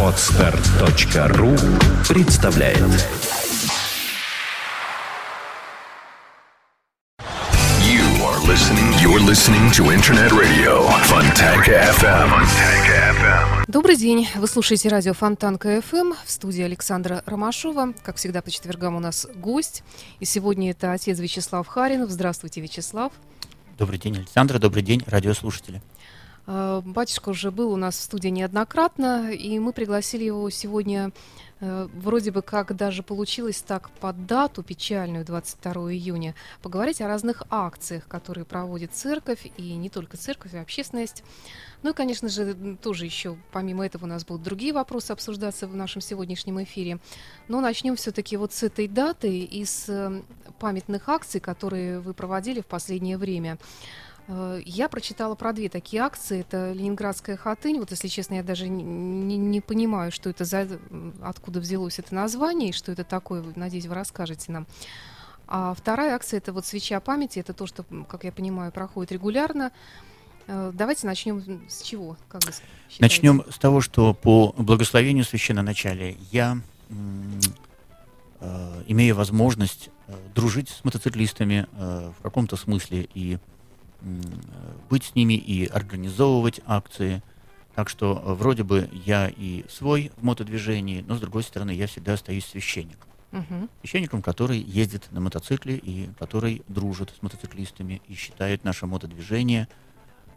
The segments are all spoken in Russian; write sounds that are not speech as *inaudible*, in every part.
Отстар.ру представляет You are listening. You're listening to Internet Radio Fontanka FM. Fontanka FM. Добрый день. Вы слушаете радио Фонтанка ФМ в студии Александра Ромашова. Как всегда, по четвергам у нас гость. И сегодня это отец Вячеслав Харинов. Здравствуйте, Вячеслав. Добрый день, Александра. Добрый день, радиослушатели. А, Батюшка уже был у нас в студии неоднократно, и мы пригласили его сегодня, э, вроде бы как даже получилось так под дату печальную, 22 июня, поговорить о разных акциях, которые проводит церковь, и не только церковь, и общественность. Ну и, конечно же, тоже еще, помимо этого, у нас будут другие вопросы обсуждаться в нашем сегодняшнем эфире. Но начнем все-таки вот с этой даты и с э, памятных акций, которые вы проводили в последнее время. Э, Я прочитала про две такие акции. Это Ленинградская хатынь. Вот, если честно, я даже не, не- не понимаю, что это за, откуда взялось это название и что это такое. Надеюсь, вы расскажете нам. А вторая акция это вот свеча памяти. Это то, что, как я понимаю, проходит регулярно. Э, Давайте начнем с чего? Как вы? Начнем с того, что по благословению священноначалия я э, имею возможность э, дружить с мотоциклистами э, в каком-то смысле и э, быть с ними и организовывать акции. Так что э, вроде бы я и свой в мотодвижении, но с другой стороны я всегда остаюсь священником. Мгм. Священником, который ездит на мотоцикле и который дружит с мотоциклистами и считает наше мотодвижение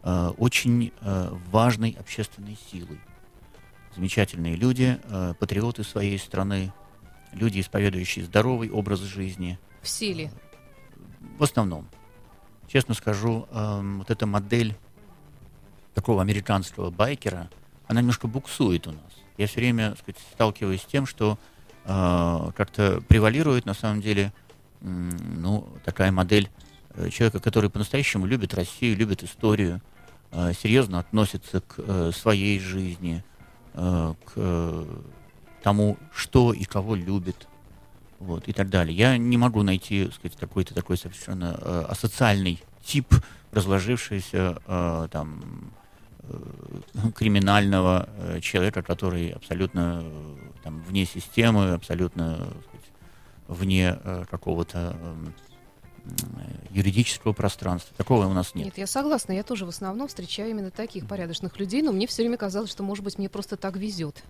э, очень э, важной общественной силой. Замечательные люди, э, патриоты своей страны, люди, исповедующие здоровый образ жизни. В силе. В основном. Честно скажу, эм, вот эта модель такого американского байкера, она немножко буксует у нас. Я все время так сказать, сталкиваюсь с тем, что э, как-то превалирует на самом деле ну, такая модель э, человека, который по-настоящему любит Россию, любит историю, э, серьезно относится к своей жизни, к тому, что и кого любит, вот, и так далее. Я не могу найти, сказать, какой-то такой совершенно э, асоциальный тип разложившийся э, там э, криминального э, человека, который абсолютно э, там, вне системы, абсолютно сказать, вне э, какого-то э, юридического пространства. Такого у нас нет. Нет, я согласна. Я тоже в основном встречаю именно таких порядочных людей, но мне все время казалось, что, может быть, мне просто так везет.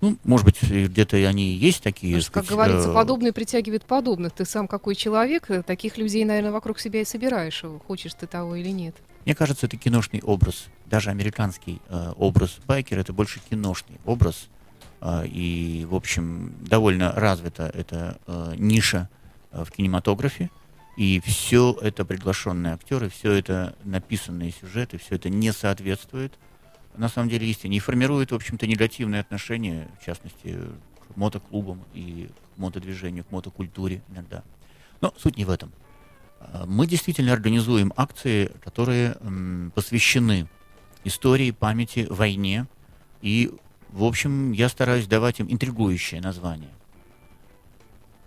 Ну, может быть, где-то они и есть такие. Потому что, как сказать, говорится, э, подобное притягивает подобных. Ты сам какой человек, э, таких людей, наверное, вокруг себя и собираешь, э, хочешь ты того или нет. Мне кажется, это киношный образ. Даже американский э, образ байкера это больше киношный образ. Э, и, в общем, довольно развита эта э, ниша э, в кинематографе. И все это приглашенные актеры, все это написанные сюжеты, все это не соответствует на самом деле истине и формирует, в общем-то, негативные отношения, в частности, к мотоклубам и к мотодвижению, к мотокультуре иногда. Но суть не в этом. А, Мы действительно организуем акции, которые м, посвящены истории, памяти, войне. И, в общем, я стараюсь давать им интригующее название.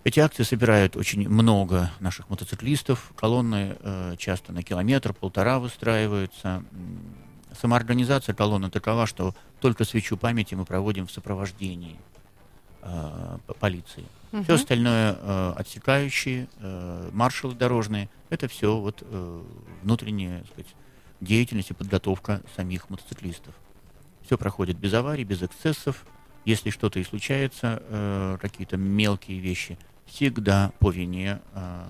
Эти акции собирают очень много наших мотоциклистов. Колонны э, часто на километр, полтора выстраиваются. Самоорганизация колонны такова, что только свечу памяти мы проводим в сопровождении э, полиции. Все Мгм. остальное э, отсекающие, э, маршалы дорожные, это все вот э, внутренняя сказать, деятельность и подготовка самих мотоциклистов. Все проходит без аварий, без эксцессов. Если что-то и случается, э, какие-то мелкие вещи, всегда по вине э,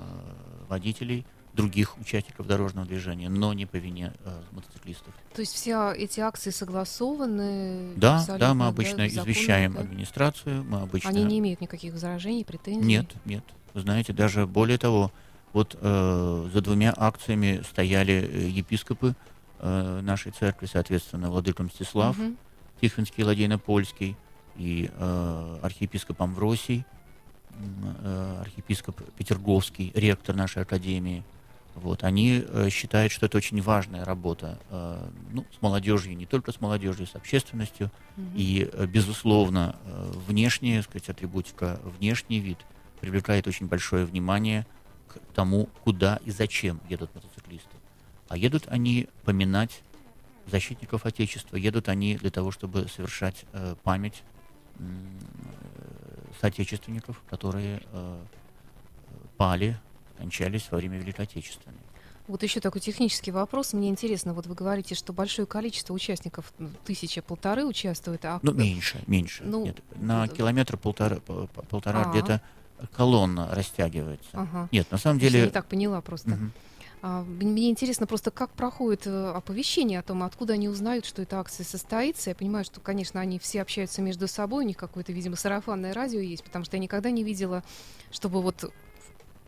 водителей, других участников дорожного движения, но не по вине э, мотоциклистов. То есть все эти акции согласованы? Да, да, мы обычно законно, извещаем да? администрацию, мы обычно... Они не имеют никаких возражений, претензий? Нет, нет. Вы знаете, даже более того, вот э, за двумя акциями стояли э, епископы э, нашей церкви, соответственно, владыка Мстислав, Мгм. Тихвинский, Ладейно-Польский и э, архиепископ Амвросий, э, архиепископ Петерговский, ректор нашей академии. Вот, они э, считают, что это очень важная работа э, ну, с молодежью, не только с молодежью, с общественностью. Мгм. И, э, безусловно, внешняя, сказать, атрибутика, внешний вид привлекает очень большое внимание к тому, куда и зачем едут мотоциклисты. А едут они поминать защитников Отечества. Едут они для того, чтобы совершать э, память э, соотечественников, которые э, пали, кончались во время Великой Отечественной. Вот еще такой технический вопрос. Мне интересно, вот вы говорите, что большое количество участников, ну, тысяча, полторы участвуют. А... Ну, меньше, меньше. Ну, Нет, на километр полтора, полтора а где-то колонна растягивается. Ага. Нет, на самом деле... Я не так поняла просто. Угу. А, мне интересно просто, как проходит э, оповещение о том, откуда они узнают, что эта акция состоится. Я понимаю, что, конечно, они все общаются между собой, у них какое-то, видимо, сарафанное радио есть, потому что я никогда не видела, чтобы вот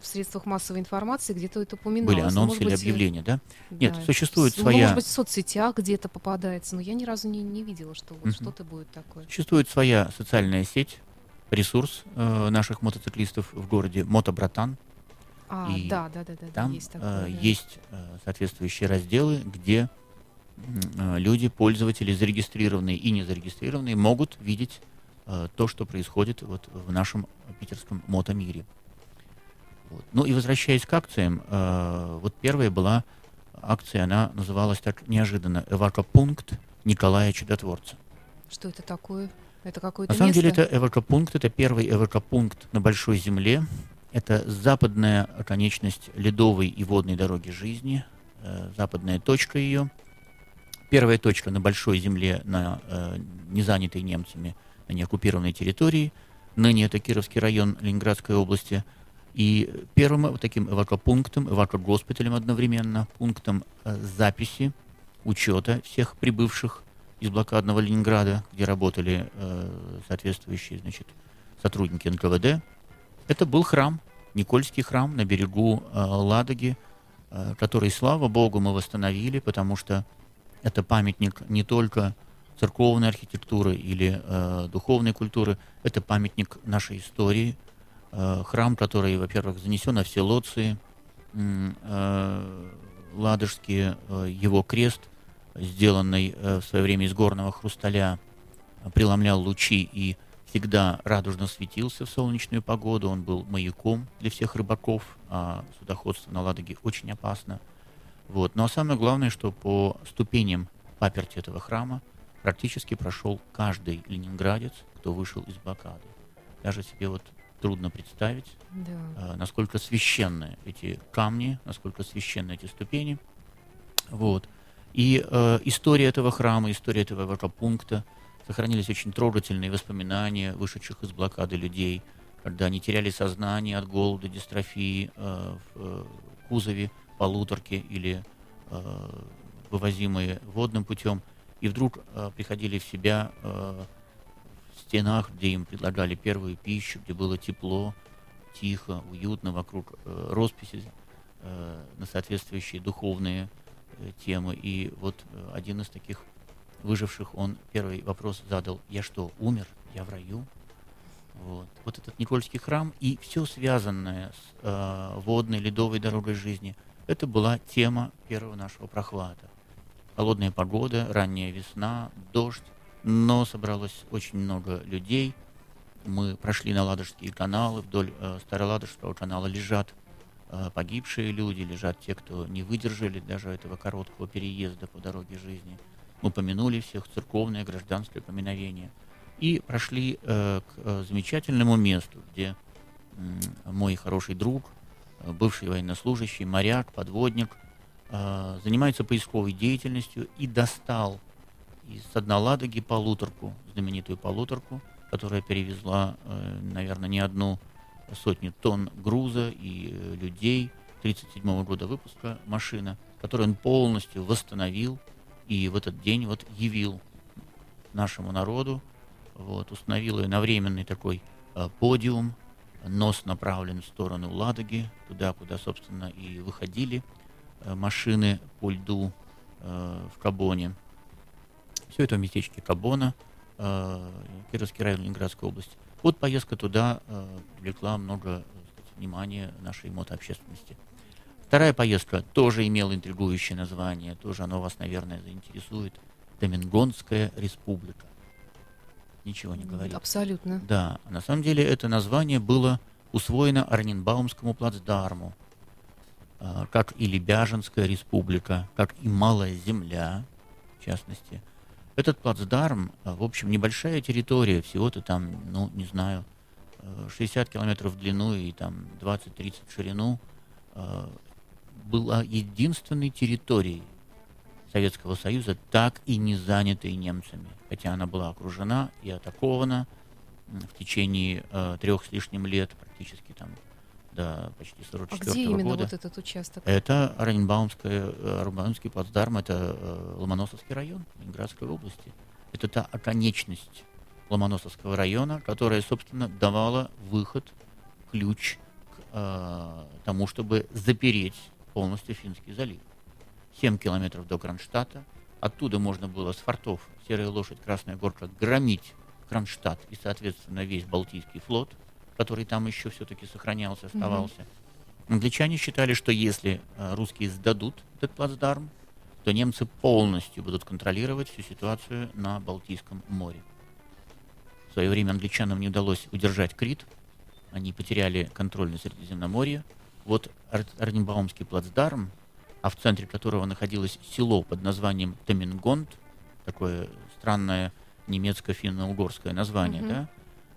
в средствах массовой информации где-то это упоминалось. Были анонсы или объявления, да? Нет, да. существует своя... Может быть, в соцсетях где-то попадается, но я ни разу не, не видела, что вот угу. что-то будет такое. Существует своя социальная сеть, ресурс э, наших мотоциклистов в городе «Мотобратан», а, и да, да, да, да, там есть, такое, э, да. есть э, соответствующие разделы, где э, люди, пользователи, зарегистрированные и не зарегистрированные, могут видеть э, то, что происходит вот в нашем питерском мотомире. Вот. Ну и возвращаясь к акциям, э, вот первая была акция, она называлась так неожиданно «Эвакопункт Николая Чудотворца». Что это такое? Это какое-то На самом место? деле это эвакопункт, это первый эвакопункт на Большой Земле, это западная оконечность ледовой и водной дороги жизни, э, западная точка ее. Первая точка на большой земле, на э, незанятой немцами, на неоккупированной территории. Ныне это Кировский район Ленинградской области. И первым таким эвакопунктом, эвакогоспиталем одновременно, пунктом э, записи, учета всех прибывших из блокадного Ленинграда, где работали э, соответствующие значит, сотрудники НКВД, это был храм, Никольский храм на берегу э, Ладоги, который, слава Богу, мы восстановили, потому что это памятник не только церковной архитектуры или э, духовной культуры, это памятник нашей истории. Э, храм, который, во-первых, занесен на все лоции, э, ладожские, э, его крест, сделанный в свое время из горного хрусталя, преломлял лучи и всегда радужно светился в солнечную погоду, он был маяком для всех рыбаков, а судоходство на Ладоге очень опасно. Вот. Но самое главное, что по ступеням паперти этого храма практически прошел каждый ленинградец, кто вышел из блокады. Даже себе вот трудно представить, да. э, насколько священны эти камни, насколько священны эти ступени. Вот. И э, история этого храма, история этого вакапункта – Сохранились очень трогательные воспоминания вышедших из блокады людей, когда они теряли сознание от голода, дистрофии э, в э, кузове полуторки или э, вывозимые водным путем, и вдруг э, приходили в себя э, стенах, где им предлагали первую пищу, где было тепло, тихо, уютно, вокруг э, росписи э, на соответствующие духовные э, темы. И вот э, один из таких выживших, он первый вопрос задал, я что, умер? Я в раю? Вот, вот этот Никольский храм и все связанное с э, водной, ледовой дорогой жизни, это была тема первого нашего прохвата. Холодная погода, ранняя весна, дождь, но собралось очень много людей. Мы прошли на Ладожские каналы, вдоль э, Староладожского канала лежат э, погибшие люди, лежат те, кто не выдержали даже этого короткого переезда по дороге жизни – упомянули всех, церковное, гражданское поминовение. И прошли э, к э, замечательному месту, где мой хороший друг, э, бывший военнослужащий, моряк, подводник, э, занимается поисковой деятельностью и достал из дна Ладоги полуторку, знаменитую полуторку, которая перевезла, э, наверное, не одну сотню тонн груза и э, людей, 1937 года выпуска машина, которую он полностью восстановил, и в этот день вот явил нашему народу, вот, установил ее на временный такой э, подиум, нос направлен в сторону Ладоги, туда, куда, собственно, и выходили машины по льду в Кабоне. Все это в местечке Кабона, э, Кировский район Ленинградской области. Вот поездка туда э, привлекла много сказать, внимания нашей мотообщественности. Вторая поездка тоже имела интригующее название, тоже оно вас, наверное, заинтересует. Домингонская республика. Ничего не говорит. Абсолютно. Да, на самом деле это название было усвоено Орненбаумскому плацдарму, а, как и Лебяжинская республика, как и Малая Земля, в частности. Этот плацдарм, э, в общем, небольшая территория, всего-то там, ну, не знаю, 60 э, километров в длину и там 20-30 в ширину, э, была единственной территорией Советского Союза, так и не занятой немцами. Хотя она была окружена и атакована в течение трех с лишним лет, практически там до почти 44 а где именно года. вот этот участок? Это Оренбаумская, Оренбаумский плацдарм, это э, Ломоносовский район Ленинградской области. Это та оконечность Ломоносовского района, которая, собственно, давала выход, ключ к э, тому, чтобы запереть полностью Финский залив. 7 километров до Кронштадта. Оттуда можно было с фортов «Серая лошадь», «Красная горка» громить Кронштадт и, соответственно, весь Балтийский флот – который там еще все-таки сохранялся, оставался. Mm-hmm. Англичане считали, что если э, русские сдадут этот плацдарм, то немцы полностью будут контролировать всю ситуацию на Балтийском море. В свое время англичанам не удалось удержать Крит, они потеряли контроль на Средиземноморье. Вот Орненбаумский плацдарм, а в центре которого находилось село под названием Тамингонд, такое странное немецко-финно-угорское название, mm-hmm. да,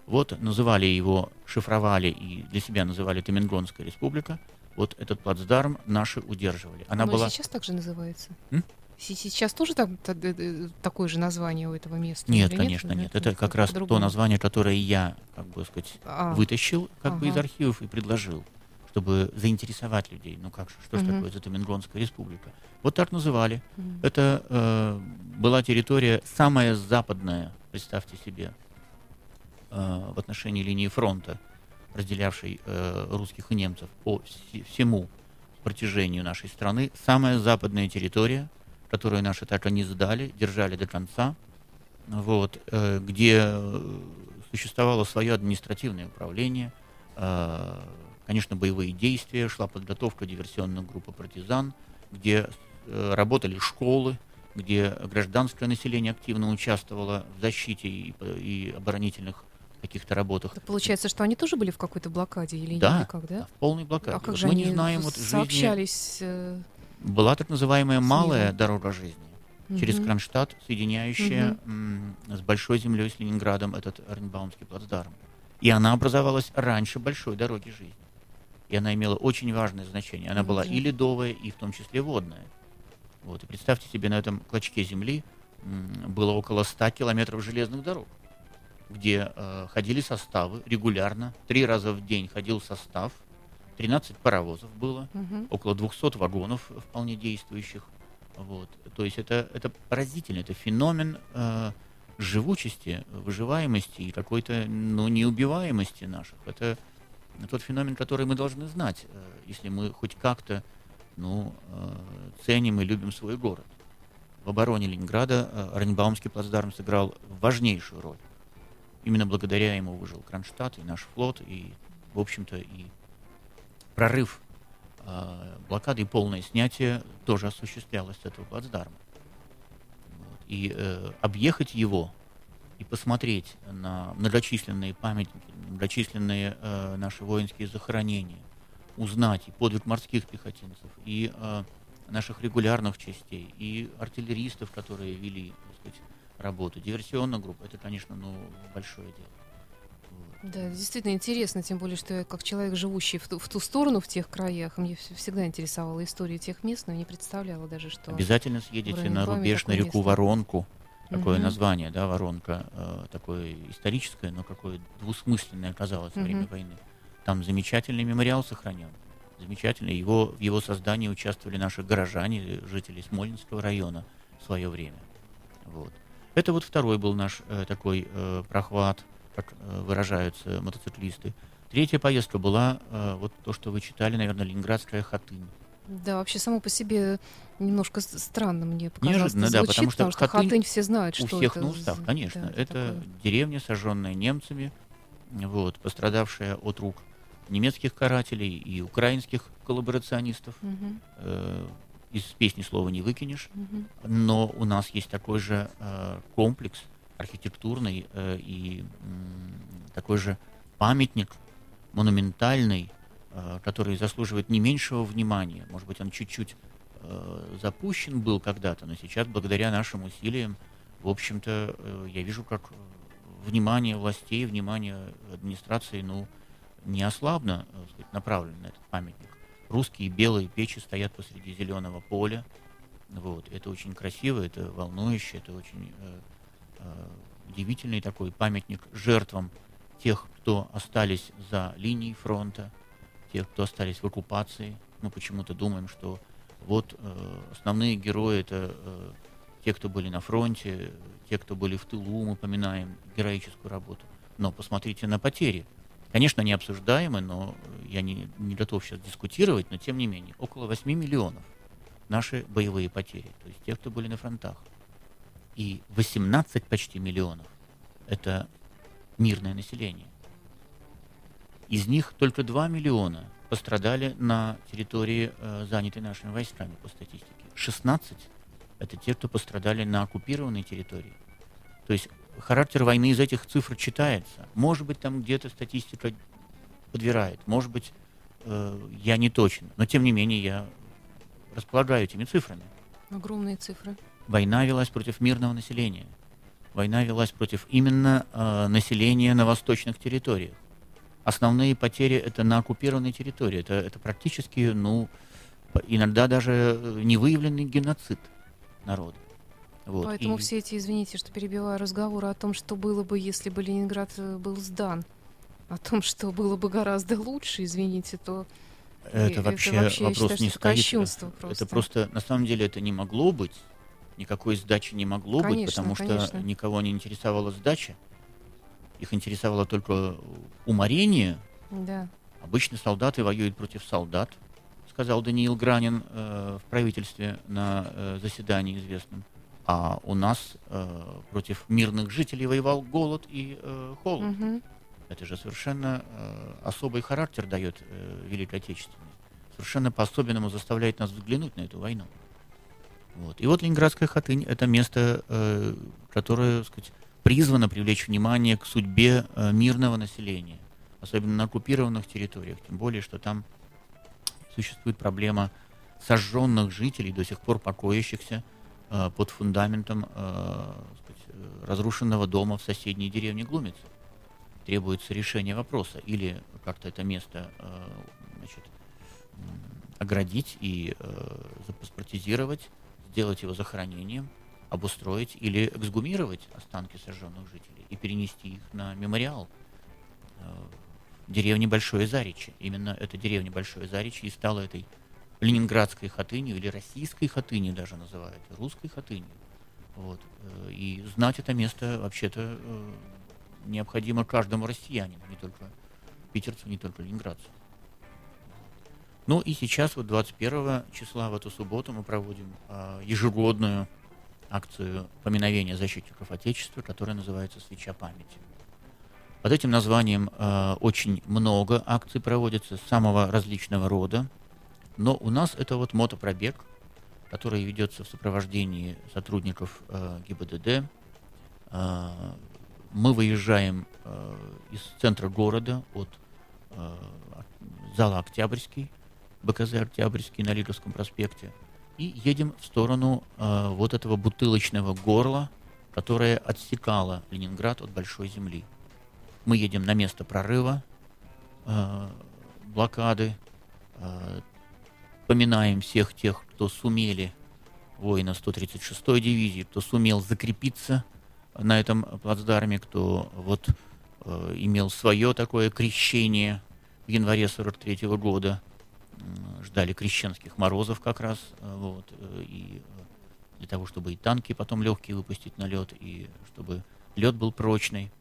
вот называли его, шифровали и для себя называли Тамингонская республика. Вот этот плацдарм наши удерживали. Она Но была... сейчас также называется? М? Сейчас тоже там такое же название у этого места? Нет, конечно, нет. нет. Это как раз то название, которое я, как бы сказать, а. вытащил как ага. бы из архивов и предложил, чтобы заинтересовать людей. Ну как же, что угу. же такое за Тамингонская республика? Вот так называли. Угу. Это э, была территория самая западная, представьте себе, Э, в отношении линии фронта, разделявшей э, русских и немцев по всему протяжению нашей страны, самая западная территория, которую наши так и не сдали, держали до конца, вот, э, где существовало свое административное управление, конечно, боевые действия, шла подготовка диверсионных групп партизан, где работали школы, где гражданское население активно участвовало в защите и, и оборонительных каких-то работах. Получается, что они тоже были в какой-то блокаде или да, никак, да? да, в полной блокаде. А как вот же мы они не знаем, вот сообщались? Жизни... Э, Была так называемая малая дорога жизни угу. через Кронштадт, соединяющая угу. с большой землей, с Ленинградом, этот Оренбаумский плацдарм. И она образовалась раньше большой дороги жизни. И она имела очень важное значение. Она была и ледовая, и в том числе водная. Вот. И представьте себе, на этом клочке земли было около 100 километров железных дорог где э, ходили составы регулярно, три раза в день ходил состав, 13 паровозов было, угу. около 200 вагонов вполне действующих. Вот. То есть это, это поразительно, это феномен э, живучести, выживаемости и какой-то ну, неубиваемости наших. Это тот феномен, который мы должны знать, э, если мы хоть как-то ну, э, ценим и любим свой город. В обороне Ленинграда э, Оренбаумский плацдарм сыграл важнейшую роль. Именно благодаря ему выжил Кронштадт и наш флот, и, в общем-то, и прорыв э, блокады и полное снятие тоже осуществлялось с этого плацдарма. Вот. И э, объехать его и посмотреть на многочисленные памятники, многочисленные э, наши воинские захоронения, узнать и подвиг морских пехотинцев, и э, наших регулярных частей, и артиллеристов, которые вели так сказать, работу. Диверсионная группа, это, конечно, ну, большое дело. Да, действительно интересно, тем более, что я как человек, живущий в ту, в ту сторону, в тех краях, мне всегда интересовала история тех мест, но не представляла даже, что... Обязательно съедете на рубеж, на реку место. Воронку, такое угу. название, да, Воронка, э, такое историческое, но какое двусмысленное оказалось угу. во время войны. Там замечательный мемориал сохранен, замечательный. Его, в его создании участвовали наши горожане, жители Смольнинского района в свое время. Вот. Это вот второй был наш э, такой э, прохват, как э, выражаются мотоциклисты. Третья поездка была э, вот то, что вы читали, наверное, Ленинградская хатынь. Да, вообще само по себе немножко странно мне показалось. Неожиданно, да, потому что, потому что хатынь, хатынь все знают, у что всех это. на устах, конечно. Да, это это такое. деревня, сожженная немцами, вот, пострадавшая от рук немецких карателей и украинских коллаборационистов. Угу. Э, из песни слова не выкинешь, угу. но у нас есть такой же э, комплекс архитектурный э, и э, такой же памятник монументальный, э, который заслуживает не меньшего внимания. Может быть, он чуть-чуть э, запущен был когда-то, но сейчас благодаря нашим усилиям, в общем-то, э, я вижу, как внимание властей, внимание администрации, ну, не ослабно э, сказать, направлено на этот памятник. Русские белые печи стоят посреди зеленого поля. Вот. Это очень красиво, это волнующе, это очень э, э, удивительный такой памятник жертвам тех, кто остались за линией фронта, тех, кто остались в оккупации. Мы почему-то думаем, что вот э, основные герои это э, те, кто были на фронте, те, кто были в тылу, мы поминаем героическую работу. Но посмотрите на потери. Конечно, не обсуждаемы, но я не, не готов сейчас дискутировать, но тем не менее, около 8 миллионов наши боевые потери, то есть те, кто были на фронтах. И 18 почти миллионов – это мирное население. Из них только 2 миллиона пострадали на территории, э, занятой нашими войсками по статистике. 16 – это те, кто пострадали на оккупированной территории. То есть характер войны из этих цифр читается. Может быть, там где-то статистика подбирает, может быть, э, я не точен, но тем не менее я располагаю этими цифрами. Огромные цифры. Война велась против мирного населения. Война велась против именно э, населения на восточных территориях. Основные потери это на оккупированной территории. Это, это практически, ну, иногда даже э, невыявленный геноцид народа. Вот. Поэтому и... все эти, извините, что перебиваю разговоры о том, что было бы, если бы Ленинград э, был сдан, о том, что было бы гораздо лучше, извините, то это, вообще, это вообще вопрос считаю, не стоит. Просто. Это просто, на самом деле, это не могло быть. Никакой сдачи не могло конечно, быть, потому конечно. что никого не интересовала сдача. Их интересовало только уморение. Да. Обычно солдаты воюют против солдат, сказал Даниил Гранин э, в правительстве на э, заседании известном. А у нас э, против мирных жителей воевал голод и э, холод. Угу. Это же совершенно э, особый характер дает э, Великой Отечественной. Совершенно по-особенному заставляет нас взглянуть на эту войну. Вот. И вот Ленинградская хатынь – это место, э, которое, так сказать, призвано привлечь внимание к судьбе э, мирного населения, особенно на оккупированных территориях, тем более, что там существует проблема сожженных жителей, до сих пор покоящихся под фундаментом э, сказать, разрушенного дома в соседней деревне Глумицы требуется решение вопроса. Или как-то это место э, значит, оградить и э, запаспортизировать, сделать его захоронением, обустроить или эксгумировать останки сожженных жителей и перенести их на мемориал э, деревни Большое Заречье. Именно эта деревня Большое Заречье и стала этой ленинградской хатынью или российской хатынью даже называют, русской хатынью. Вот. И знать это место вообще-то необходимо каждому россиянину, не только питерцу, не только ленинградцу. Ну и сейчас, вот 21 числа, в эту субботу, мы проводим э, ежегодную акцию поминовения защитников Отечества, которая называется «Свеча памяти». Под этим названием э, очень много акций проводится самого различного рода, но у нас это вот мотопробег, который ведется в сопровождении сотрудников э, ГИБДД, э, мы выезжаем э, из центра города от э, зала Октябрьский, БКЗ Октябрьский на Лиговском проспекте, и едем в сторону э, вот этого бутылочного горла, которое отсекало Ленинград от Большой Земли. Мы едем на место прорыва, э, блокады, э, поминаем всех тех, кто сумели, воина 136-й дивизии, кто сумел закрепиться – на этом плацдарме, кто вот э, имел свое такое крещение в январе 43 -го года. Ждали крещенских морозов как раз, э, вот, э, и э, для того, чтобы и танки потом легкие выпустить на лед, и чтобы лед был прочный.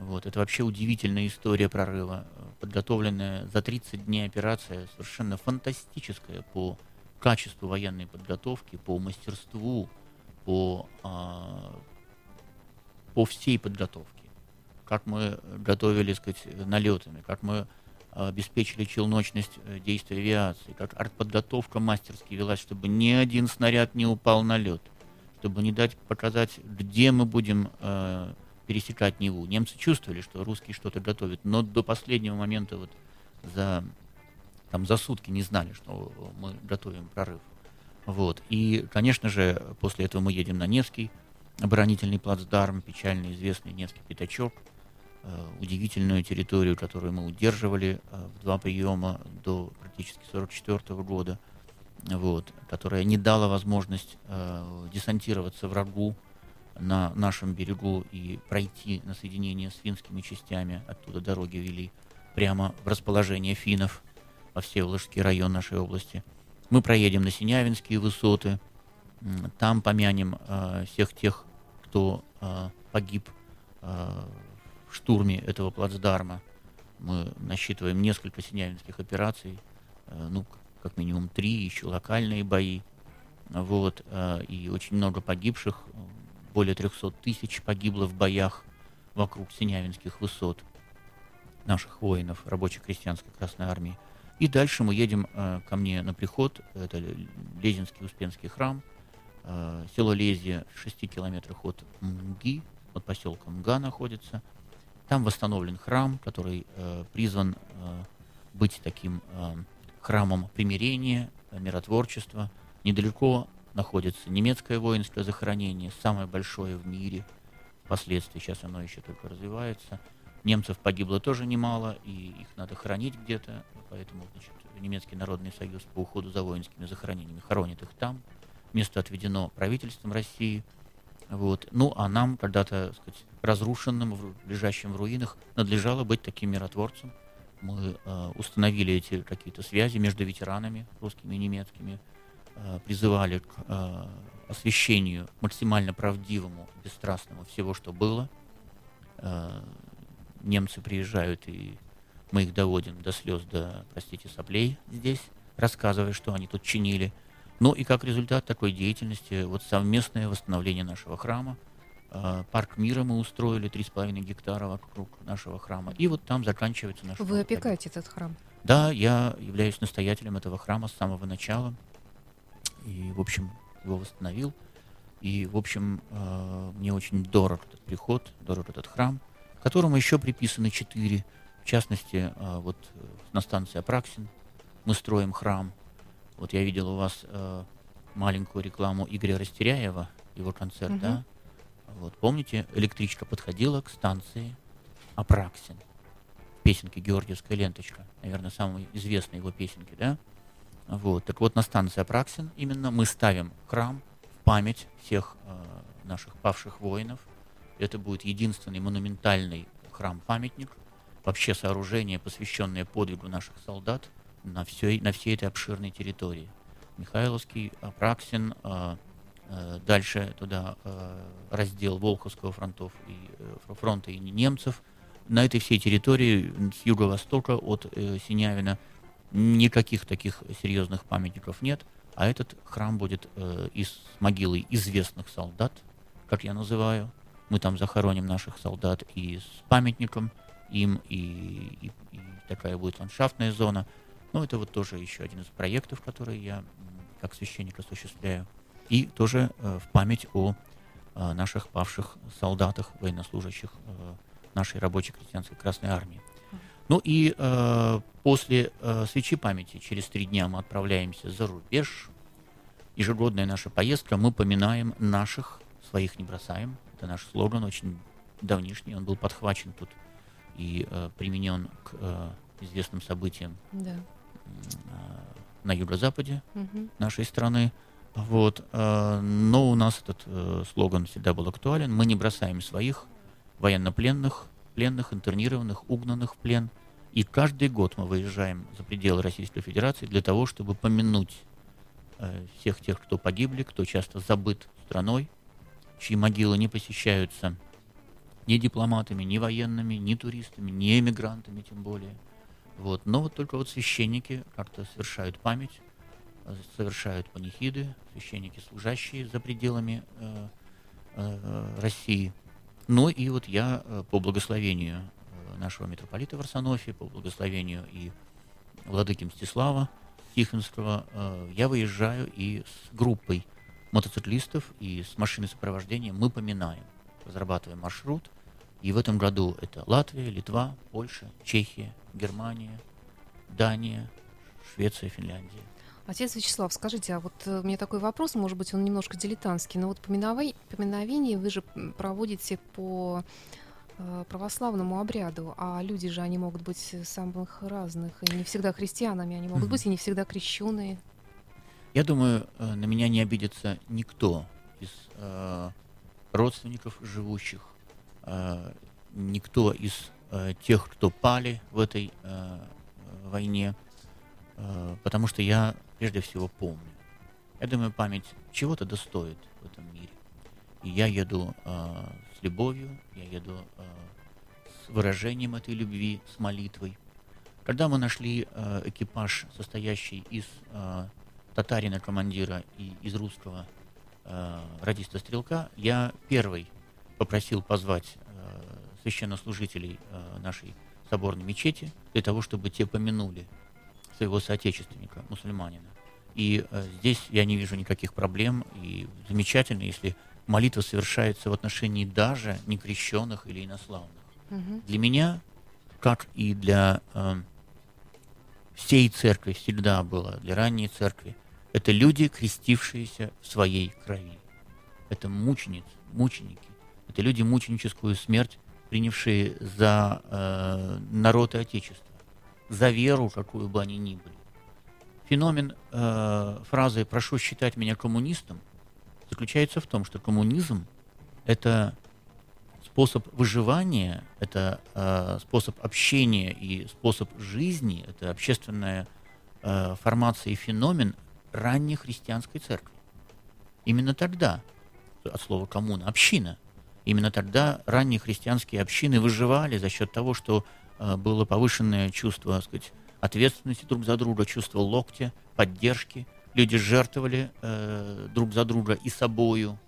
Вот, это вообще удивительная история прорыва, подготовленная за 30 дней операция, совершенно фантастическая по качеству военной подготовки, по мастерству, по а, по всей подготовке. Как мы готовили, сказать, налетами, как мы обеспечили челночность э, действия авиации, как артподготовка мастерски велась, чтобы ни один снаряд не упал на лед, чтобы не дать показать, где мы будем э, пересекать Неву. Немцы чувствовали, что русские что-то готовят, но до последнего момента вот за, там, за сутки не знали, что мы готовим прорыв. Вот. И, конечно же, после этого мы едем на Невский оборонительный плацдарм, печально известный Невский пятачок, э, удивительную территорию, которую мы удерживали э, в два приема до практически 1944 года, вот, которая не дала возможность э, десантироваться врагу на нашем берегу и пройти на соединение с финскими частями. Оттуда дороги вели прямо в расположение финнов во Всеволожский район нашей области. Мы проедем на Синявинские высоты, там помянем э, всех тех, кто э, погиб э, в штурме этого плацдарма. Мы насчитываем несколько синявинских операций, э, ну, как минимум три, еще локальные бои. Вот, э, и очень много погибших, более 300 тысяч погибло в боях вокруг Синявинских высот наших воинов рабоче-крестьянской Красной Армии. И дальше мы едем э, ко мне на приход, это Лезинский Успенский храм, э, село Лезье в 6 километрах от МГИ, от поселка МГА находится. Там восстановлен храм, который э, призван э, быть таким э, храмом примирения, миротворчества. Недалеко находится немецкое воинское захоронение, самое большое в мире. Впоследствии сейчас оно еще только развивается. Немцев погибло тоже немало, и их надо хранить где-то, поэтому значит, немецкий народный союз по уходу за воинскими захоронениями хоронит их там. Место отведено правительством России. Вот. Ну, а нам, когда-то сказать, разрушенным, лежащим в руинах, надлежало быть таким миротворцем. Мы э, установили эти какие-то связи между ветеранами русскими и немецкими, призывали к э, освещению максимально правдивому, бесстрастному всего, что было. Э, немцы приезжают, и мы их доводим до слез, до, простите, соплей здесь, рассказывая, что они тут чинили. Ну и как результат такой деятельности, вот совместное восстановление нашего храма, э, парк мира мы устроили, 3,5 гектара вокруг нашего храма, и вот там заканчивается наш... Вы опекаете этот храм? Да, я являюсь настоятелем этого храма с самого начала, и, в общем, его восстановил. И, в общем, э, мне очень дорог этот приход, дорог этот храм которому еще приписаны четыре. В частности, а, вот э, на станции Апраксин мы строим храм. Вот я видел у вас э, маленькую рекламу Игоря Растеряева, его концерт, угу. да? Вот, помните, электричка подходила к станции Апраксин. Песенки «Георгиевская ленточка». Наверное, самые известные его песенки, да? Вот, так вот, на станции Апраксин именно мы ставим храм в память всех э, наших павших воинов, это будет единственный монументальный храм-памятник, вообще сооружение, посвященное подвигу наших солдат на всей, на всей этой обширной территории. Михайловский, Апраксин, э, э, дальше туда э, раздел Волховского фронтов и, э, фронта и немцев. На этой всей территории с юго-востока от э, Синявина никаких таких серьезных памятников нет, а этот храм будет э, из могилы известных солдат, как я называю, мы там захороним наших солдат и с памятником им, и, и, и такая будет ландшафтная зона. Ну, это вот тоже еще один из проектов, которые я как священник осуществляю. И тоже э, в память о э, наших павших солдатах, военнослужащих э, нашей рабочей крестьянской Красной Армии. Ну и э, после э, свечи памяти через три дня мы отправляемся за рубеж. Ежегодная наша поездка, мы поминаем наших, своих не бросаем, это наш слоган, очень давнишний. Он был подхвачен тут и э, применен к э, известным событиям да. э, на юго-западе угу. нашей страны. Вот. Э, но у нас этот э, слоган всегда был актуален. Мы не бросаем своих военнопленных, пленных, интернированных, угнанных в плен. И каждый год мы выезжаем за пределы Российской Федерации для того, чтобы помянуть э, всех тех, кто погибли, кто часто забыт страной, чьи могилы не посещаются ни дипломатами, ни военными, ни туристами, ни эмигрантами тем более. Вот. Но вот только вот священники как-то совершают память, э, совершают панихиды, священники, служащие за пределами э, э, России. Ну и вот я э, по благословению э, нашего митрополита Варсонофия, по благословению и владыки Мстислава Тихвинского, э, я выезжаю и с группой мотоциклистов и с машиной сопровождения мы поминаем, разрабатываем маршрут. И в этом году это Латвия, Литва, Польша, Чехия, Германия, Дания, Швеция, Финляндия. Отец Вячеслав, скажите, а вот э, у меня такой вопрос, может быть, он немножко дилетантский, но вот поминовение, вы же проводите по э, православному обряду, а люди же, они могут быть самых разных, и не всегда христианами, они могут mm-hmm. быть и не всегда крещенные. Я думаю, э, на меня не обидится никто из э, родственников живущих, э, никто из э, тех, кто пали в этой э, войне, потому что я прежде всего помню. Я думаю, память чего-то достоит в этом мире. И я еду э, с любовью, я еду э, с выражением этой любви, с молитвой. Когда мы нашли э, экипаж, состоящий из э, татарина командира и из русского э, радиста-стрелка, я первый попросил позвать э, священнослужителей э, нашей соборной мечети для того, чтобы те помянули своего соотечественника, мусульманина. И э, здесь я не вижу никаких проблем, и замечательно, если молитва совершается в отношении даже некрещенных или инославных. Угу. Для меня, как и для э, всей церкви всегда было, для ранней церкви, это люди, крестившиеся в своей крови. Это мученицы, мученики. Это люди мученическую смерть, принявшие за э, народ и отечество за веру, какую бы они ни были. Феномен э, фразы «прошу считать меня коммунистом» заключается в том, что коммунизм – это способ выживания, это э, способ общения и способ жизни, это общественная э, формация и феномен ранней христианской церкви. Именно тогда, от слова коммуна, община, именно тогда ранние христианские общины выживали за счет того, что было повышенное чувство, так сказать, ответственности друг за друга, чувство локтя, поддержки. Люди жертвовали э, друг за друга и собою.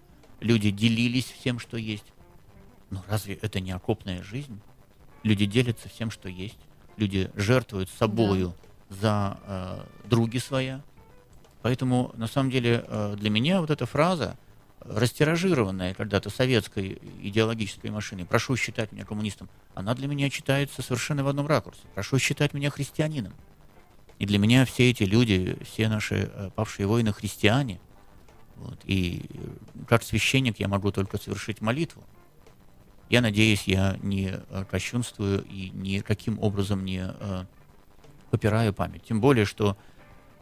Люди делились всем, что есть. Но разве это не окопная жизнь? Люди делятся всем, что есть. Люди жертвуют собою да. за э, други своя. Поэтому, на самом деле, э, для меня вот эта фраза – растиражированная когда-то советской идеологической машиной, прошу считать меня коммунистом, она для меня читается совершенно в одном ракурсе. Прошу считать меня христианином. И для меня все эти люди, все наши э, павшие воины христиане. Вот, и как священник я могу только совершить молитву. Я надеюсь, я не э, кощунствую и никаким образом не э, попираю память. Тем более, что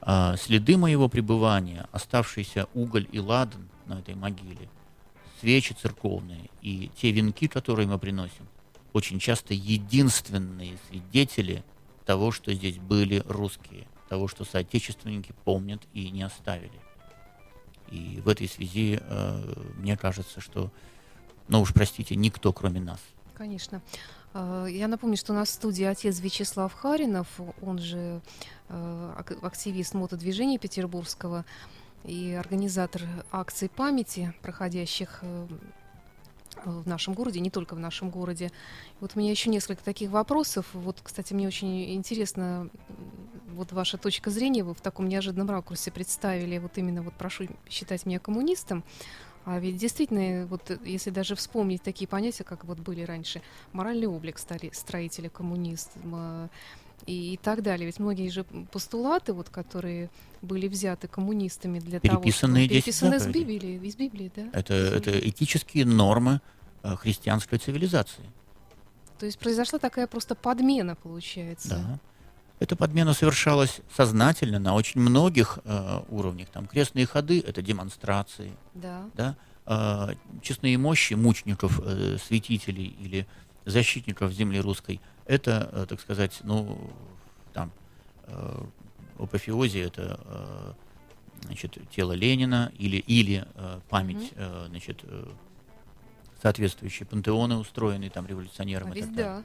э, следы моего пребывания, оставшийся уголь и ладан – на этой могиле, свечи церковные и те венки, которые мы приносим, очень часто единственные свидетели того, что здесь были русские, того, что соотечественники помнят и не оставили. И в этой связи э, мне кажется, что, ну уж простите, никто кроме нас. Конечно. Э, я напомню, что у нас в студии отец Вячеслав Харинов, он же э, активист мотодвижения петербургского и организатор акций памяти, проходящих э, в нашем городе, не только в нашем городе. Вот у меня еще несколько таких вопросов. Вот, кстати, мне очень интересно, вот ваша точка зрения, вы в таком неожиданном ракурсе представили, вот именно вот прошу считать меня коммунистом. А ведь действительно, вот если даже вспомнить такие понятия, как вот были раньше, моральный облик строителя коммунизма, и, и так далее. Ведь многие же постулаты, вот, которые были взяты коммунистами для переписанные того, чтобы... Переписаны из Библии, из Библии, да? Это, это этические нормы э, христианской цивилизации. То есть произошла такая просто подмена, получается. Да. Эта подмена совершалась сознательно на очень многих э, уровнях. Там крестные ходы – это демонстрации. Да. да? Э, честные мощи мучеников, э, святителей или защитников земли русской – это, э, так сказать, ну, там, э, апофеозе это э, значит, тело Ленина или, или память, mm-hmm. значит, соответствующие пантеоны, устроенные там революционерами. А ведь да.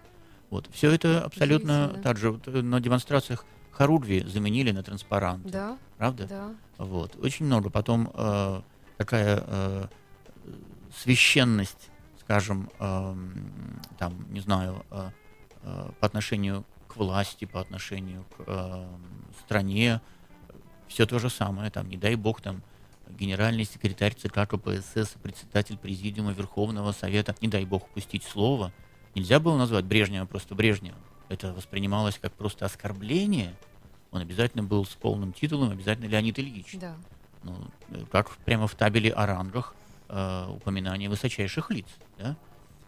Вот. Все это абсолютно так же вот, на демонстрациях Харудви заменили на транспаранты. Да. Правда? Да. Вот. Очень много. Потом э, такая э, священность, скажем, э, там, не знаю, Э, по отношению к власти, по отношению к э, стране, все то же самое, там, не дай бог, там, генеральный секретарь ЦК КПСС, председатель Президиума Верховного Совета, не дай бог упустить слово, нельзя было назвать Брежнева просто Брежневым. Это воспринималось как просто оскорбление Он обязательно был с полным титулом, обязательно Леонид Ильич. Да. Ну, э, как прямо в табеле о рангах э, упоминание высочайших лиц. Да?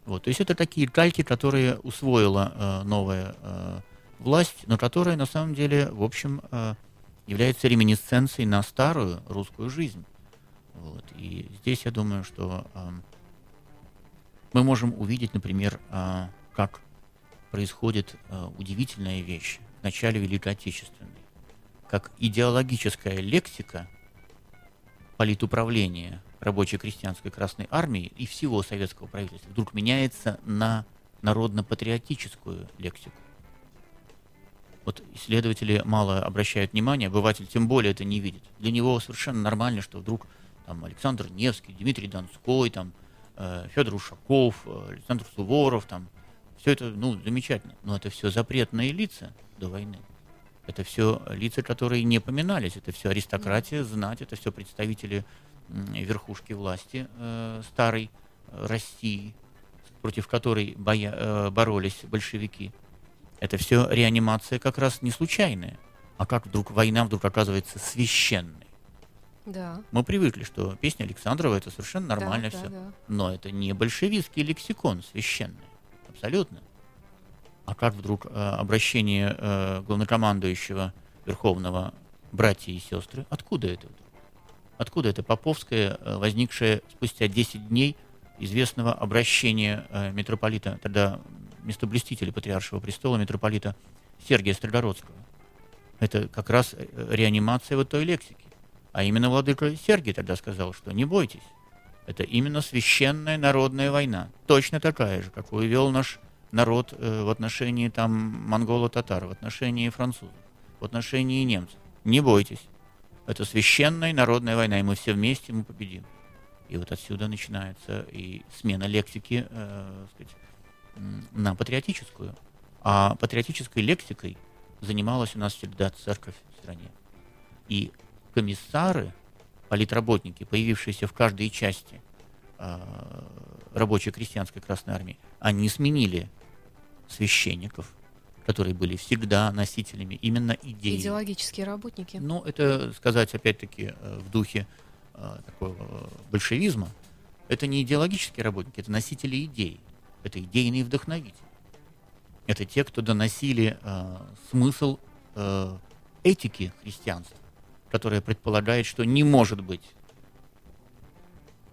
Вот, то есть это такие кальки, которые усвоила э, новая э, власть, но которая на самом деле, в общем, э, является реминисценцией на старую русскую жизнь. Вот, и здесь я думаю, что э, мы можем увидеть, например, э, как происходит э, удивительная вещь в начале Великой Отечественной, как идеологическая лексика политуправления рабочей крестьянской Красной Армии и всего советского правительства вдруг меняется на народно-патриотическую лексику. Вот исследователи мало обращают внимание, обыватель тем более это не видит. Для него совершенно нормально, что вдруг там, Александр Невский, Дмитрий Донской, там, э, Федор Ушаков, э, Александр Суворов, там, все это, ну, замечательно. Но это все запретные лица до войны. Это все лица, которые не поминались. Это все аристократия, знать, это все представители верхушки власти э, старой России, против которой боя, э, боролись большевики. Это все реанимация как раз не случайная. А как вдруг война вдруг оказывается священной? Да. Мы привыкли, что песня Александрова это совершенно нормально да, все. Да, да. Но это не большевистский лексикон священный. Абсолютно. А как вдруг э, обращение э, главнокомандующего Верховного братья и сестры? Откуда это? Откуда это Поповское, э, возникшее спустя 10 дней известного обращения э, митрополита, тогда местоблестителя Патриаршего престола, митрополита Сергия Строгородского? Это как раз э, реанимация вот той лексики. А именно владыка Сергий тогда сказал, что не бойтесь, это именно священная народная война, точно такая же, какую вел наш народ э, в отношении там монголо-татар, в отношении французов, в отношении немцев. Не бойтесь, это священная народная война, и мы все вместе мы победим. И вот отсюда начинается и смена лексики э, сказать, на патриотическую. А патриотической лексикой занималась у нас всегда церковь в стране. И комиссары, политработники, появившиеся в каждой части э, рабочей крестьянской Красной Армии, они сменили священников, которые были всегда носителями именно идеи. Идеологические работники. Ну, это сказать, опять-таки, э, в духе э, такого большевизма. Это не идеологические работники, это носители идей. Это идейные вдохновители. Это те, кто доносили э, смысл э, этики христианства, которая предполагает, что не может быть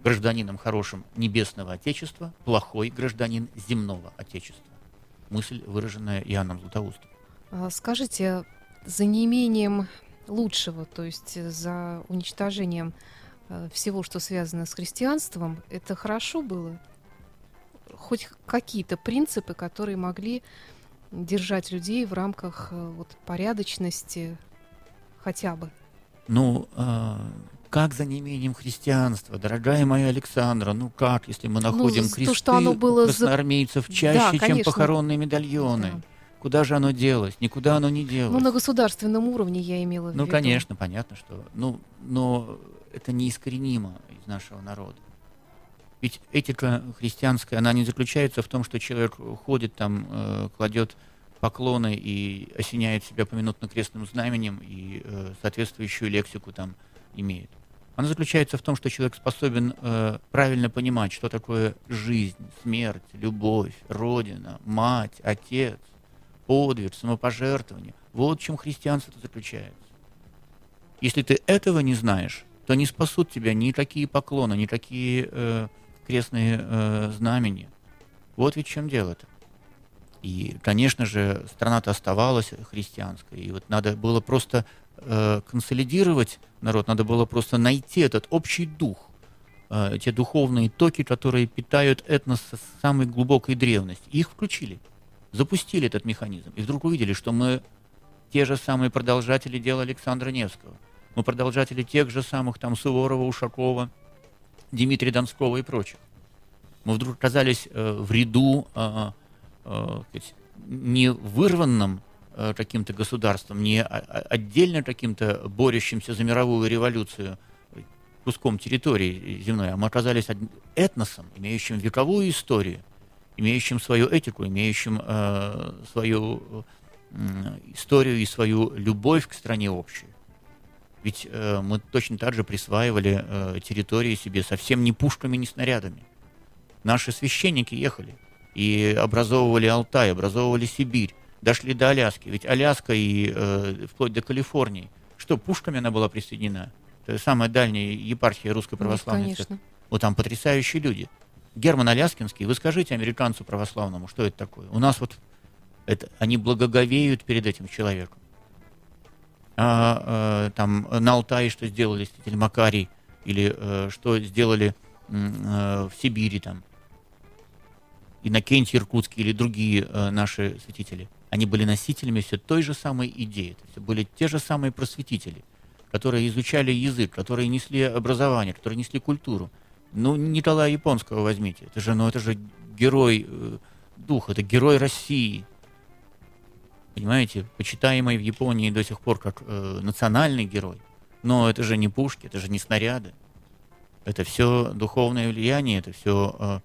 гражданином хорошим небесного Отечества плохой гражданин земного Отечества мысль, выраженная Иоанном Златоустом. А, скажите, за неимением лучшего, то есть за уничтожением э, всего, что связано с христианством, это хорошо было? Хоть какие-то принципы, которые могли держать людей в рамках э, вот, порядочности хотя бы? Ну, э, как за неимением христианства, дорогая моя Александра, ну как, если мы находим ну, кресты то, что оно было красноармейцев чаще, да, чем похоронные медальоны? Да. Куда же оно делось? Никуда оно не делось. Ну, на государственном уровне я имела в ну, виду. Ну, конечно, понятно, что... Ну, но это неискоренимо из нашего народа. Ведь этика христианская, она не заключается в том, что человек ходит там, э, кладет поклоны и осеняет себя поминутно крестным знаменем и э, соответствующую лексику там имеет. Она заключается в том, что человек способен э, правильно понимать, что такое жизнь, смерть, любовь, родина, мать, отец, подвиг, самопожертвование. Вот в чем христианство заключается. Если ты этого не знаешь, то не спасут тебя никакие поклоны, никакие э, крестные э, знамения. Вот ведь в чем дело-то. И, конечно же, страна-то оставалась христианской, и вот надо было просто э, консолидировать народ, надо было просто найти этот общий дух, э, те духовные токи, которые питают этнос с самой глубокой древности. Их включили, запустили этот механизм, и вдруг увидели, что мы те же самые продолжатели дела Александра Невского, мы продолжатели тех же самых там Суворова, Ушакова, Дмитрия Донского и прочих. Мы вдруг оказались э, в ряду э, э, не вырванном Э, каким-то государством, не отдельно каким-то борющимся за мировую революцию куском территории земной, а мы оказались этносом, имеющим вековую историю, имеющим свою этику, имеющим э, свою историю и свою любовь к стране общую. Ведь э, мы точно так же присваивали э, территории себе совсем не пушками, не снарядами. Наши священники ехали и образовывали Алтай, образовывали Сибирь, дошли до Аляски. Ведь Аляска и э, вплоть до Калифорнии, что пушками она была присоединена? Это самая дальняя епархия русской православной Нет, конечно. Вот там потрясающие люди. Герман Аляскинский, вы скажите американцу православному, что это такое? У нас вот это, они благоговеют перед этим человеком а, а, там на Алтае что сделали святитель Макарий, или а, что сделали а, в Сибири там, Иннокентий Иркутский или другие а, наши святители. Они были носителями все той же самой идеи. Это все были те же самые просветители, которые изучали язык, которые несли образование, которые несли культуру. Ну, Николая Японского возьмите. Это же, ну, это же герой э, духа, это герой России, понимаете, почитаемый в Японии до сих пор как э, национальный герой. Но это же не пушки, это же не снаряды. Это все духовное влияние, это все... Э,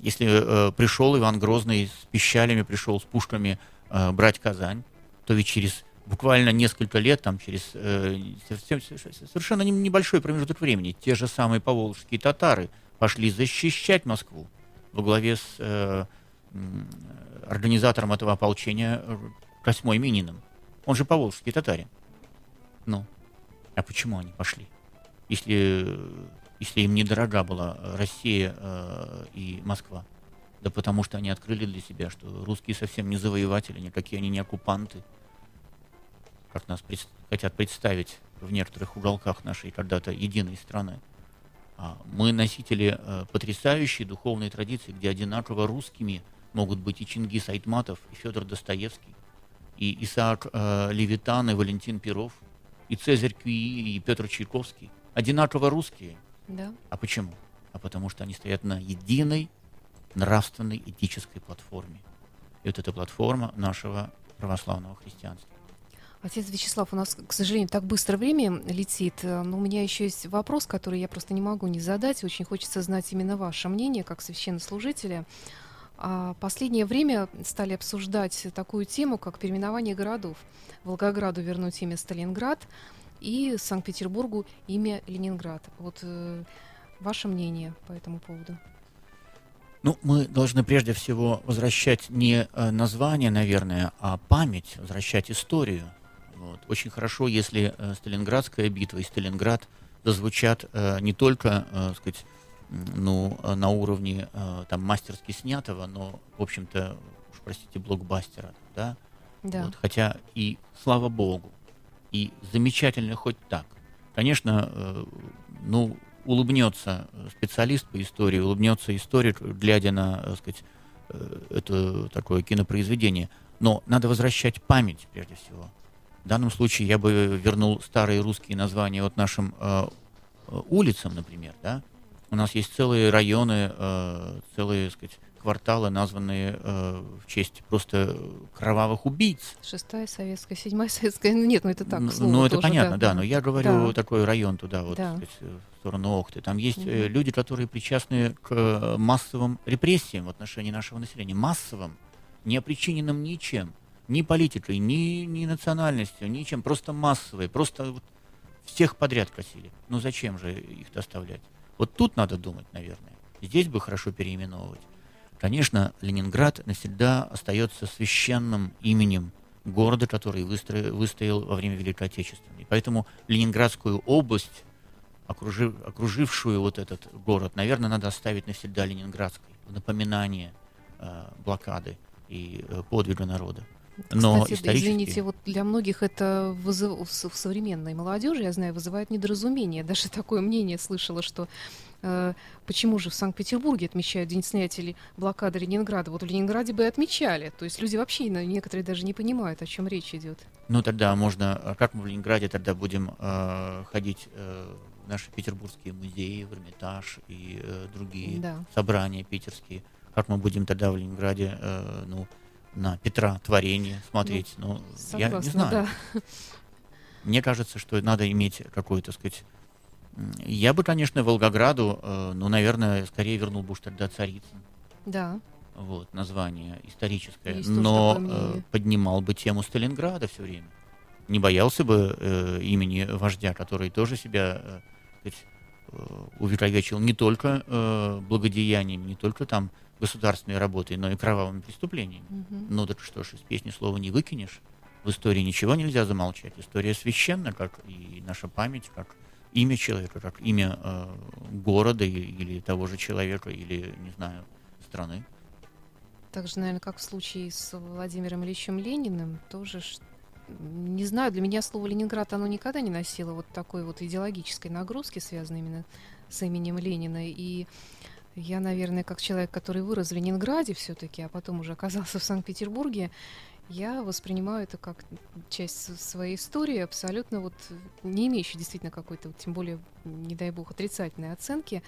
если э, пришел Иван Грозный с пищалями, пришел с пушками э, брать Казань, то ведь через буквально несколько лет, там через э, совершенно небольшой промежуток времени, те же самые поволжские татары пошли защищать Москву во главе с э, организатором этого ополчения Косьмой Мининым. Он же поволжский татарин. Ну, а почему они пошли? Если, если им недорога была Россия э, и Москва. Да потому что они открыли для себя, что русские совсем не завоеватели, никакие они не оккупанты. Как нас пред, хотят представить в некоторых уголках нашей когда-то единой страны. А мы носители э, потрясающей духовной традиции, где одинаково русскими могут быть и Чингис Айтматов, и Федор Достоевский, и Исаак э, Левитан, и Валентин Перов, и Цезарь Кюи, и Петр Чайковский. Одинаково русские. Да. А почему? А потому что они стоят на единой нравственной этической платформе. И вот эта платформа нашего православного христианства. Отец Вячеслав, у нас, к сожалению, так быстро время летит, но у меня еще есть вопрос, который я просто не могу не задать. Очень хочется знать именно ваше мнение, как священнослужителя. А последнее время стали обсуждать такую тему, как переименование городов. Волгограду вернуть имя Сталинград и Санкт-Петербургу имя Ленинград. Вот э, ваше мнение по этому поводу? Ну, мы должны прежде всего возвращать не э, название, наверное, а память, возвращать историю. Вот. Очень хорошо, если э, Сталинградская битва и Сталинград зазвучат э, не только, э, сказать, ну, на уровне э, там мастерски снятого, но, в общем-то, уж простите, блокбастера, да? Да. Вот, хотя и слава богу, и замечательно хоть так. Конечно, э, ну, улыбнется специалист по истории, улыбнется историк, глядя на, так сказать, это такое кинопроизведение. Но надо возвращать память, прежде всего. В данном случае я бы вернул старые русские названия вот нашим э, улицам, например, да, у нас есть целые районы, э, целые, так сказать, кварталы, названные э, в честь просто кровавых убийц. Шестая советская, седьмая советская. Ну нет, ну это так. Ну, ну это тоже, понятно, да, да. Но я говорю да. такой район туда, вот, да. сказать, в сторону Охты. Там есть угу. люди, которые причастны к э, массовым репрессиям в отношении нашего населения. Массовым, не опричиненным ничем. Ни политикой, ни, ни национальностью, ничем. Просто массовые. Просто вот всех подряд косили. Ну зачем же их доставлять? Вот тут надо думать, наверное. Здесь бы хорошо переименовывать. Конечно, Ленинград навсегда остается священным именем города, который выстроил, выстоял во время Великой Отечественной. Поэтому Ленинградскую область, окружив, окружившую вот этот город, наверное, надо оставить навсегда Ленинградской, в напоминание э, блокады и э, подвига народа. Но Кстати, исторически... извините, вот для многих это вызыв... в современной молодежи, я знаю, вызывает недоразумение. Даже *laughs* такое мнение слышала, что э, почему же в Санкт-Петербурге отмечают День снятия блокады Ленинграда? Вот в Ленинграде бы отмечали. То есть люди вообще, некоторые даже не понимают, о чем речь идет. Ну тогда можно, а как мы в Ленинграде тогда будем э, ходить э, в наши петербургские музеи, в Эрмитаж и э, другие да. собрания питерские? Как мы будем тогда в Ленинграде, э, ну, на Петра творение смотреть. Ну, ну согласна, я не знаю. Да. Мне кажется, что надо иметь какую-то, сказать... Я бы, конечно, Волгограду, э, ну, наверное, скорее вернул бы уж тогда Царицын. Да. вот, название историческое, Есть но э, поднимал бы тему Сталинграда все время. Не боялся бы э, имени вождя, который тоже себя э, э, увековечил не только э, благодеяниями, не только там государственной работой, но и кровавыми преступлениями. Мгм. Ну так что ж, из песни слова не выкинешь. В истории ничего нельзя замолчать. История священна, как и наша память, как имя человека, как имя э, города и- или того же человека, или, не знаю, страны. Так же, наверное, как в случае с Владимиром Ильичем Лениным, тоже, не знаю, для меня слово Ленинград, оно никогда не носило вот такой вот идеологической нагрузки, связанной именно с именем Ленина. И я, наверное, как человек, который вырос в Ленинграде все-таки, а потом уже оказался в Санкт-Петербурге, я воспринимаю это как часть своей истории, абсолютно вот не имеющей действительно какой-то, вот тем более, не дай бог, отрицательной оценки.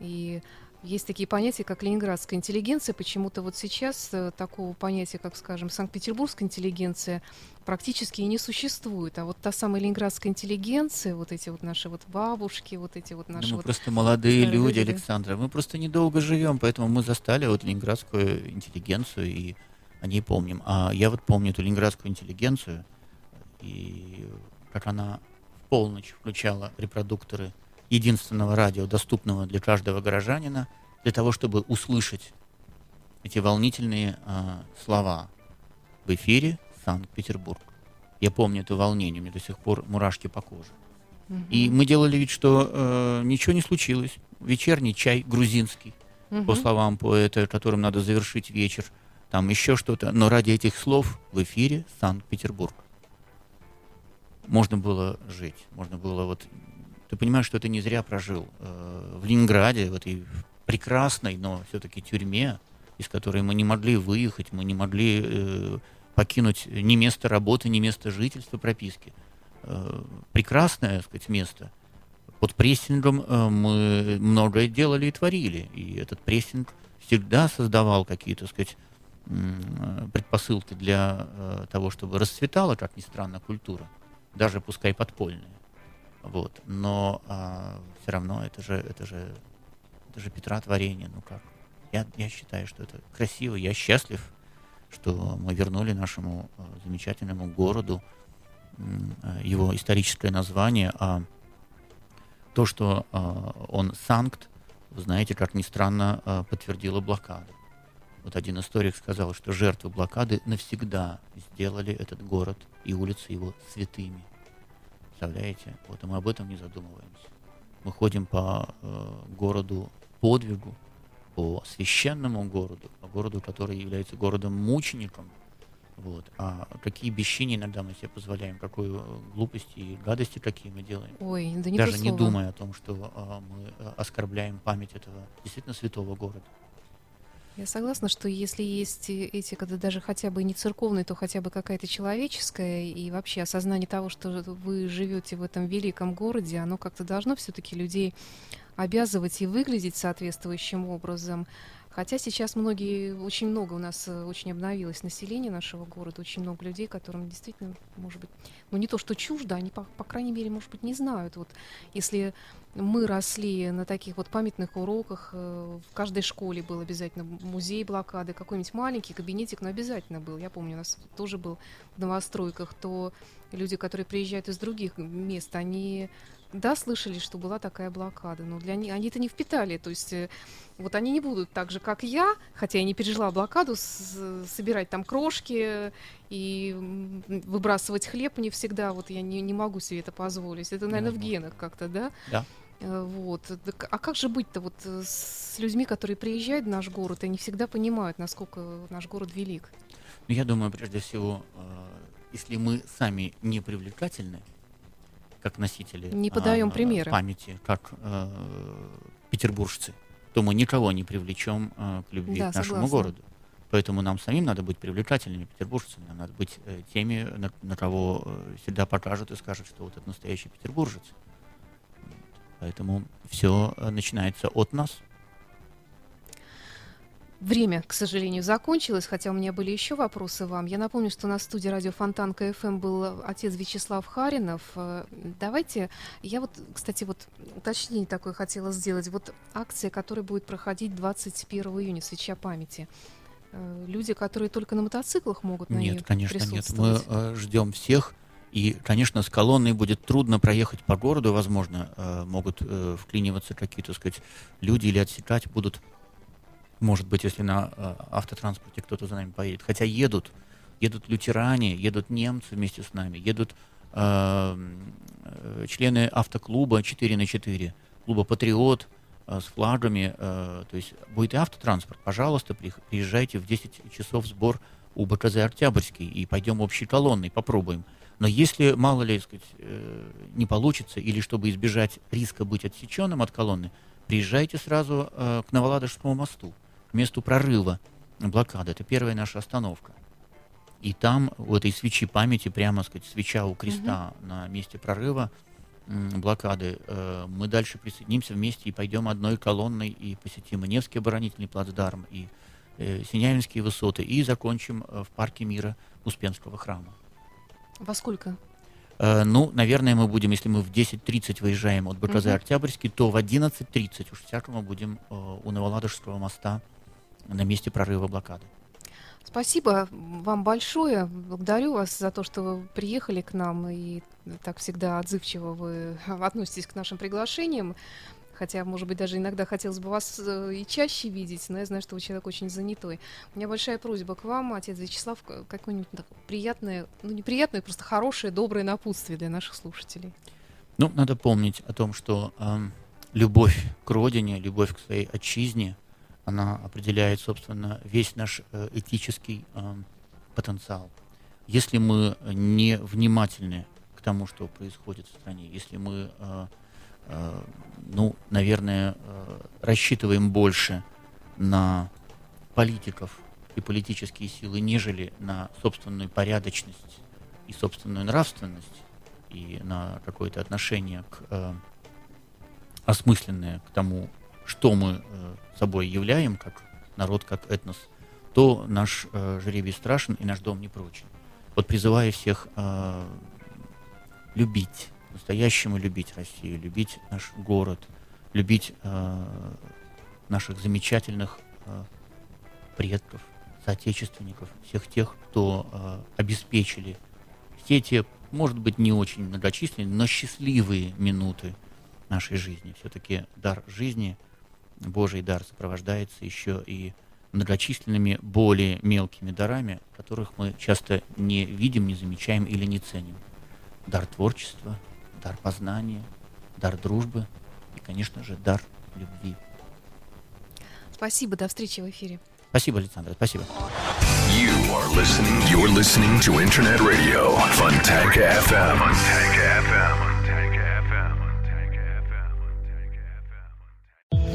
И есть такие понятия, как ленинградская интеллигенция. Почему-то вот сейчас э, такого понятия, как, скажем, санкт-петербургская интеллигенция, практически и не существует. А вот та самая ленинградская интеллигенция, вот эти вот наши вот бабушки, вот эти вот Да наши мы вот... просто молодые люди, люди, да. Александра. Мы просто недолго живем, поэтому мы застали вот ленинградскую интеллигенцию и о ней помним. А я вот помню эту ленинградскую интеллигенцию, и как она в полночь включала репродукторы единственного радио, доступного для каждого горожанина, для того, чтобы услышать эти волнительные а, слова в эфире Санкт-Петербург. Я помню это волнение, мне до сих пор мурашки по коже. Мгм. И мы делали вид, что э, ничего не случилось. Вечерний чай грузинский, по Мгм. словам поэта, которым надо завершить вечер. Там еще что-то. Но ради этих слов в эфире Санкт-Петербург. Можно было жить. Можно было вот... Ты понимаешь, что ты не зря прожил э, в Ленинграде, в этой прекрасной, но все-таки тюрьме, из которой мы не могли выехать, мы не могли э, покинуть ни место работы, ни место жительства, прописки. Э, прекрасное, так сказать, место. Под прессингом э, мы многое делали и творили. И этот прессинг всегда создавал какие-то, так сказать, предпосылки для э, того, чтобы расцветала, как ни странно, культура, даже пускай подпольная. Вот. Но все равно это же, это же, это же Петра творение. Ну как? Я, я считаю, что это красиво. Я счастлив, что мы вернули нашему э, замечательному городу э, его историческое название, а то, что э, он Санкт, знаете, как ни странно, подтвердила блокада. Вот один историк сказал, что жертвы блокады навсегда сделали этот город и улицы его святыми. Представляете? Вот мы об этом не задумываемся. Мы ходим по э, городу подвигу, по священному городу, по городу, который является городом-мучеником. Вот. А какие бесчиния иногда мы себе позволяем, какую э, глупости и гадости какие мы делаем. Ой, да не Даже не думая о том, что а, мы а, оскорбляем память этого действительно святого города. Я согласна, что если есть этика, да даже хотя бы не церковная, то хотя бы какая-то человеческая, и вообще осознание того, что вы живете в этом великом городе, оно как-то должно все-таки людей обязывать и выглядеть соответствующим образом. Хотя сейчас многие, очень много у нас э, очень обновилось население нашего города, очень много людей, которым действительно, может быть, ну не то, что чуждо, они, по, по крайней мере, может быть, не знают. Вот если мы росли на таких вот памятных уроках, э, в каждой школе был обязательно музей блокады, какой-нибудь маленький кабинетик, но обязательно был. Я помню, у нас тоже был в новостройках, то люди, которые приезжают из других мест, они да, слышали, что была такая блокада, но для них они это не впитали. То есть э, вот они не будут так же, как я, хотя я не пережила блокаду, с- собирать там крошки и выбрасывать хлеб не всегда. Вот я не, не могу себе это позволить. Это, наверное, в Невозможно. генах как-то, да? Да. Э, Вот. Так, а как же быть-то вот э, с людьми, которые приезжают в наш город, и они всегда понимают, насколько наш город велик? Но я думаю, прежде всего, если мы сами не привлекательны, как носители Не подаем а, примеры. памяти, как э, петербуржцы, то мы никого не привлечем э, к любви Да, к нашему согласна. городу. Поэтому нам самим надо быть привлекательными петербуржцами, нам надо быть э, теми, на, на кого э, всегда покажут и скажут, что вот это настоящий петербуржец. Поэтому все начинается от нас. Время, к сожалению, закончилось, хотя у меня были еще вопросы вам. Я напомню, что на студии радио Фонтан КФМ был отец Вячеслав Харинов. Э, давайте, я вот, кстати, вот уточнение такое хотела сделать. Вот акция, которая будет проходить 21 июня, свеча памяти. Э, люди, которые только на мотоциклах могут на Нет, конечно, нет. Мы э, ждем всех. И, конечно, с колонной будет трудно проехать по городу, возможно, э, могут э, вклиниваться какие-то, сказать, люди или отсекать будут может быть, если на э, автотранспорте кто-то за нами поедет. Хотя едут, едут лютеране, едут немцы вместе с нами, едут э, э, члены автоклуба 4 на 4, клуба «Патриот», э, с флагами, э, то есть будет и автотранспорт. Пожалуйста, приезжайте в 10 часов сбор у БКЗ «Октябрьский» и пойдем общей колонной, попробуем. Но если, мало ли, сказать, не получится, или чтобы избежать риска быть отсеченным от колонны, приезжайте сразу к Новоладожскому мосту месту прорыва блокады. Это первая наша остановка. И там у этой свечи памяти, прямо сказать, свеча у креста угу. на месте прорыва блокады, э, мы дальше присоединимся вместе и пойдем одной колонной и посетим и Невский оборонительный плацдарм, и э, Синяевинские высоты, и закончим э, в парке мира Успенского храма. Во сколько? Ну, наверное, мы будем, если мы в 10.30 выезжаем от БКЗ угу. Октябрьский, то в 11.30 уж всякому будем у Новоладожского моста на месте прорыва блокады. Спасибо вам большое. Благодарю вас за то, что вы приехали к нам и так всегда отзывчиво вы *laughs* относитесь к нашим приглашениям. Хотя, может быть, даже иногда хотелось бы вас э, и чаще видеть, но я знаю, что вы человек очень занятой. У меня большая просьба к вам, отец Вячеслав, какое-нибудь приятное, ну неприятное, просто хорошее, доброе напутствие для наших слушателей. Ну, надо помнить о том, что э, любовь к родине, любовь к своей отчизне, она определяет, собственно, весь наш э, этический э, потенциал. Если мы не внимательны к тому, что происходит в стране, если мы, э, э, ну, наверное, рассчитываем больше на политиков и политические силы, нежели на собственную порядочность и собственную нравственность, и на какое-то отношение к осмысленное к тому, что мы э, собой являем, как народ, как этнос, то наш э, жребий страшен и наш дом не прочен. Вот призываю всех э, любить, настоящему любить Россию, любить наш город, любить наших замечательных предков, соотечественников, всех тех, кто э, обеспечили все те, может быть, не очень многочисленные, но счастливые минуты нашей жизни. Все-таки дар жизни – Божий дар сопровождается еще и многочисленными более мелкими дарами, которых мы часто не видим, не замечаем или не ценим. Дар творчества, дар познания, дар дружбы и, конечно же, дар любви. Спасибо, до встречи в эфире. Спасибо, Александр, спасибо. You are listening, you're listening to Internet Radio, Fontanka FM. Fontanka FM.